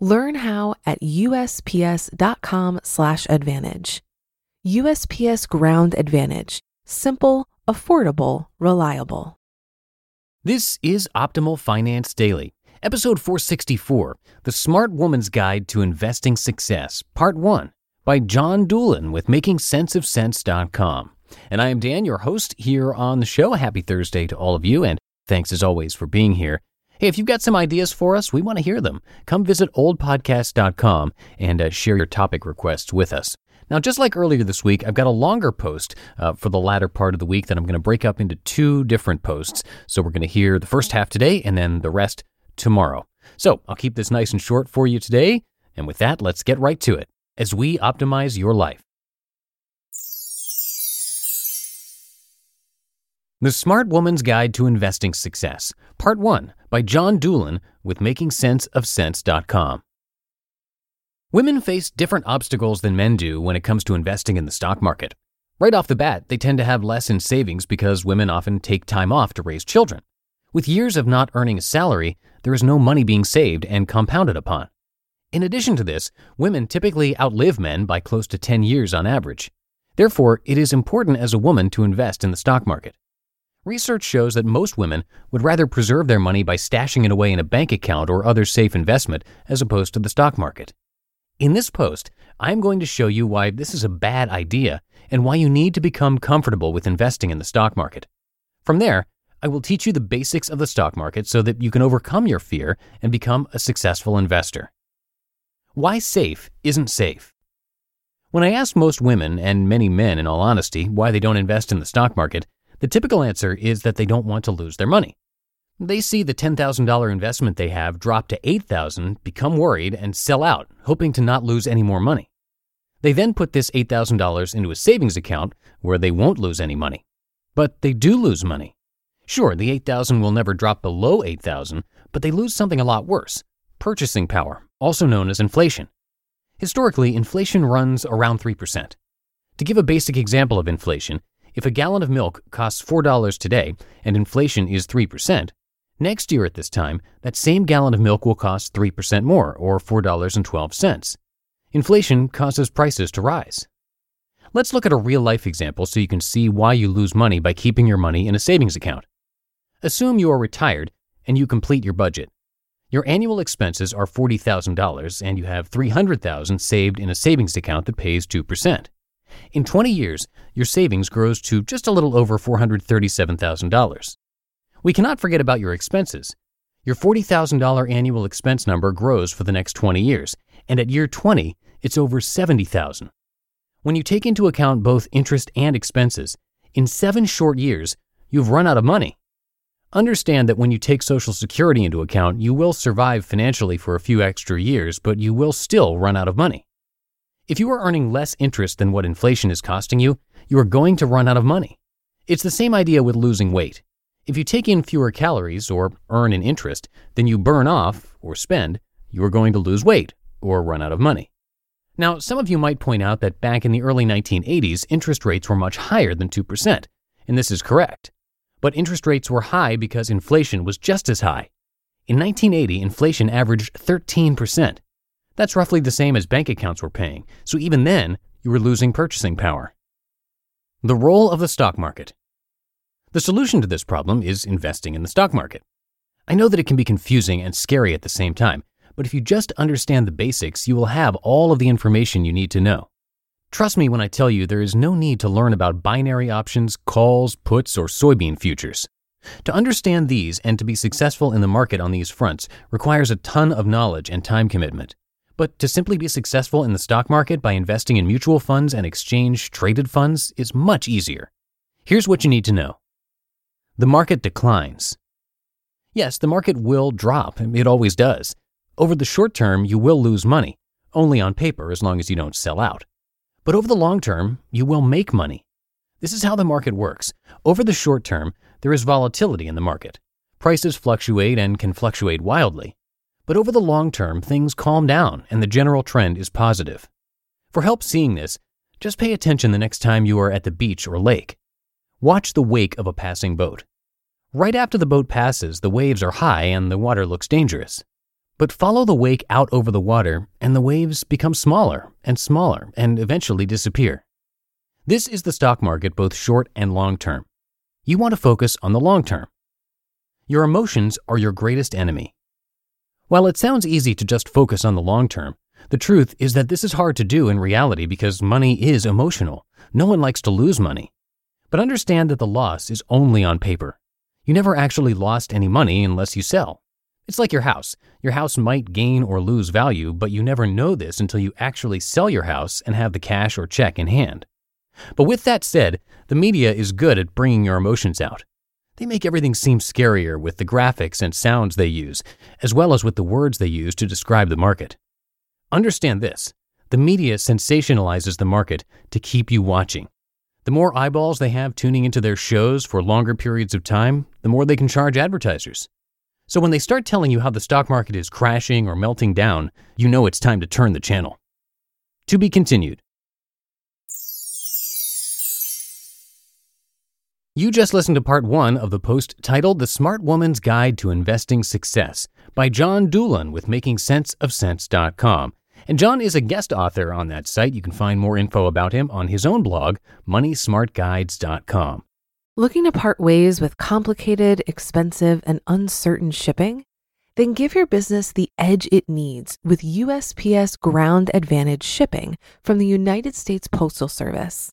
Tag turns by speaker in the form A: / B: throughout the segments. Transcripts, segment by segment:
A: Learn how at usps.com/advantage. USPS Ground Advantage: simple, affordable, reliable.
B: This is Optimal Finance Daily, episode 464, The Smart Woman's Guide to Investing Success, Part 1, by Jon Dulin with MakingSenseOfCents.com. And I am Dan, your host here on the show. Happy Thursday to all of you, and thanks as always for being here. Hey, if you've got some ideas for us, we want to hear them. Come visit oldpodcast.com and uh, share your topic requests with us. Now, just like earlier this week, I've got a longer post uh, for the latter part of the week that I'm going to break up into two different posts. So we're going to hear the first half today and then the rest tomorrow. So I'll keep this nice and short for you today. And with that, let's get right to it as we optimize your life. The Smart Woman's Guide to Investing Success, Part 1 by Jon Dulin with MakingSenseOfCents.com. Women face different obstacles than men do when it comes to investing in the stock market. Right off the bat, they tend to have less in savings because women often take time off to raise children. With years of not earning a salary, there is no money being saved and compounded upon. In addition to this, women typically outlive men by close to 10 years on average. Therefore, it is important as a woman to invest in the stock market. Research shows that most women would rather preserve their money by stashing it away in a bank account or other safe investment as opposed to the stock market. In this post, I'm going to show you why this is a bad idea and why you need to become comfortable with investing in the stock market. From there, I will teach you the basics of the stock market so that you can overcome your fear and become a successful investor. Why safe isn't safe. When I ask most women, and many men in all honesty, why they don't invest in the stock market, the typical answer is that they don't want to lose their money. They see the $10,000 investment they have drop to 8,000, become worried and sell out, hoping to not lose any more money. They then put this $8,000 into a savings account where they won't lose any money. But they do lose money. Sure, the 8,000 will never drop below 8,000, but they lose something a lot worse, purchasing power, also known as inflation. Historically, inflation runs around 3%. To give a basic example of inflation, if a gallon of milk costs $4 today and inflation is 3%, next year at this time, that same gallon of milk will cost 3% more, or $4.12. Inflation causes prices to rise. Let's look at a real life example so you can see why you lose money by keeping your money in a savings account. Assume you are retired and you complete your budget. Your annual expenses are $40,000 and you have 300,000 saved in a savings account that pays 2%. In 20 years, your savings grows to just a little over $437,000. We cannot forget about your expenses. Your $40,000 annual expense number grows for the next 20 years, and at year 20, it's over $70,000. When you take into account both interest and expenses, in 7 short years, you've run out of money. Understand that when you take Social Security into account, you will survive financially for a few extra years, but you will still run out of money. If you are earning less interest than what inflation is costing you, you are going to run out of money. It's the same idea with losing weight. If you take in fewer calories or earn an interest than you burn off or spend, you are going to lose weight or run out of money. Now, some of you might point out that back in the early 1980s, interest rates were much higher than 2%, and this is correct. But interest rates were high because inflation was just as high. In 1980, inflation averaged 13%, that's roughly the same as bank accounts were paying, so even then, you were losing purchasing power. The role of the stock market. The solution to this problem is investing in the stock market. I know that it can be confusing and scary at the same time, but if you just understand the basics, you will have all of the information you need to know. Trust me when I tell you there is no need to learn about binary options, calls, puts, or soybean futures. To understand these and to be successful in the market on these fronts requires a ton of knowledge and time commitment. But to simply be successful in the stock market by investing in mutual funds and exchange traded funds is much easier. Here's what you need to know the market declines. Yes, the market will drop, it always does. Over the short term, you will lose money, only on paper as long as you don't sell out. But over the long term, you will make money. This is how the market works. Over the short term, there is volatility in the market. Prices fluctuate and can fluctuate wildly. But over the long term, things calm down and the general trend is positive. For help seeing this, just pay attention the next time you are at the beach or lake. Watch the wake of a passing boat. Right after the boat passes, the waves are high and the water looks dangerous. But follow the wake out over the water, and the waves become smaller and smaller and eventually disappear. This is the stock market, both short and long term. You want to focus on the long term. Your emotions are your greatest enemy. While it sounds easy to just focus on the long term, the truth is that this is hard to do in reality because money is emotional. No one likes to lose money. But understand that the loss is only on paper. You never actually lost any money unless you sell. It's like your house. Your house might gain or lose value, but you never know this until you actually sell your house and have the cash or check in hand. But with that said, the media is good at bringing your emotions out. They make everything seem scarier with the graphics and sounds they use, as well as with the words they use to describe the market. Understand this the media sensationalizes the market to keep you watching. The more eyeballs they have tuning into their shows for longer periods of time, the more they can charge advertisers. So when they start telling you how the stock market is crashing or melting down, you know it's time to turn the channel. To be continued. You just listened to part one of the post titled The Smart Woman's Guide to Investing Success by Jon Dulin with MakingSenseOfCents.com. And Jon is a guest author on that site. You can find more info about him on his own blog, MoneySmartGuides.com.
A: Looking to part ways with complicated, expensive, and uncertain shipping? Then give your business the edge it needs with USPS Ground Advantage shipping from the United States Postal Service.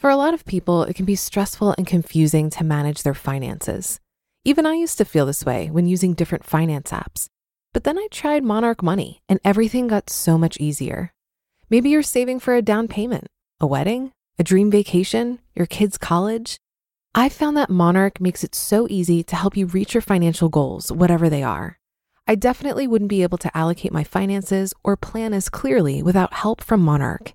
A: For a lot of people, it can be stressful and confusing to manage their finances. Even I used to feel this way when using different finance apps. But then I tried Monarch Money and everything got so much easier. Maybe you're saving for a down payment, a wedding, a dream vacation, your kids' college. I found that Monarch makes it so easy to help you reach your financial goals, whatever they are. I definitely wouldn't be able to allocate my finances or plan as clearly without help from Monarch.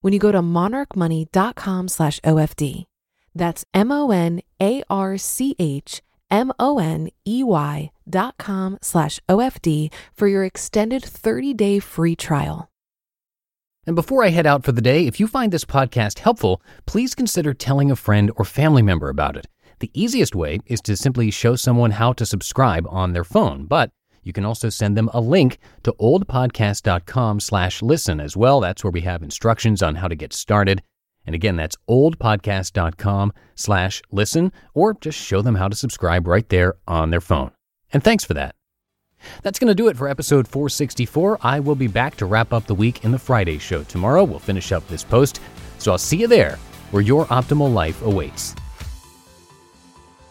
A: when you go to monarchmoney.com/ofd. That's M O N A R C H M O N E Y dot com slash OFD for your extended 30 day free trial.
B: And before I head out for the day, if you find this podcast helpful, please consider telling a friend or family member about it. The easiest way is to simply show someone how to subscribe on their phone, but you can also send them a link to oldpodcast.com slash listen as well. That's where we have instructions on how to get started. And again, that's oldpodcast.com slash listen, or just show them how to subscribe right there on their phone. And thanks for that. That's going to do it for episode 464. I will be back to wrap up the week in the Friday show. Tomorrow, we'll finish up this post. So I'll see you there where your optimal life awaits.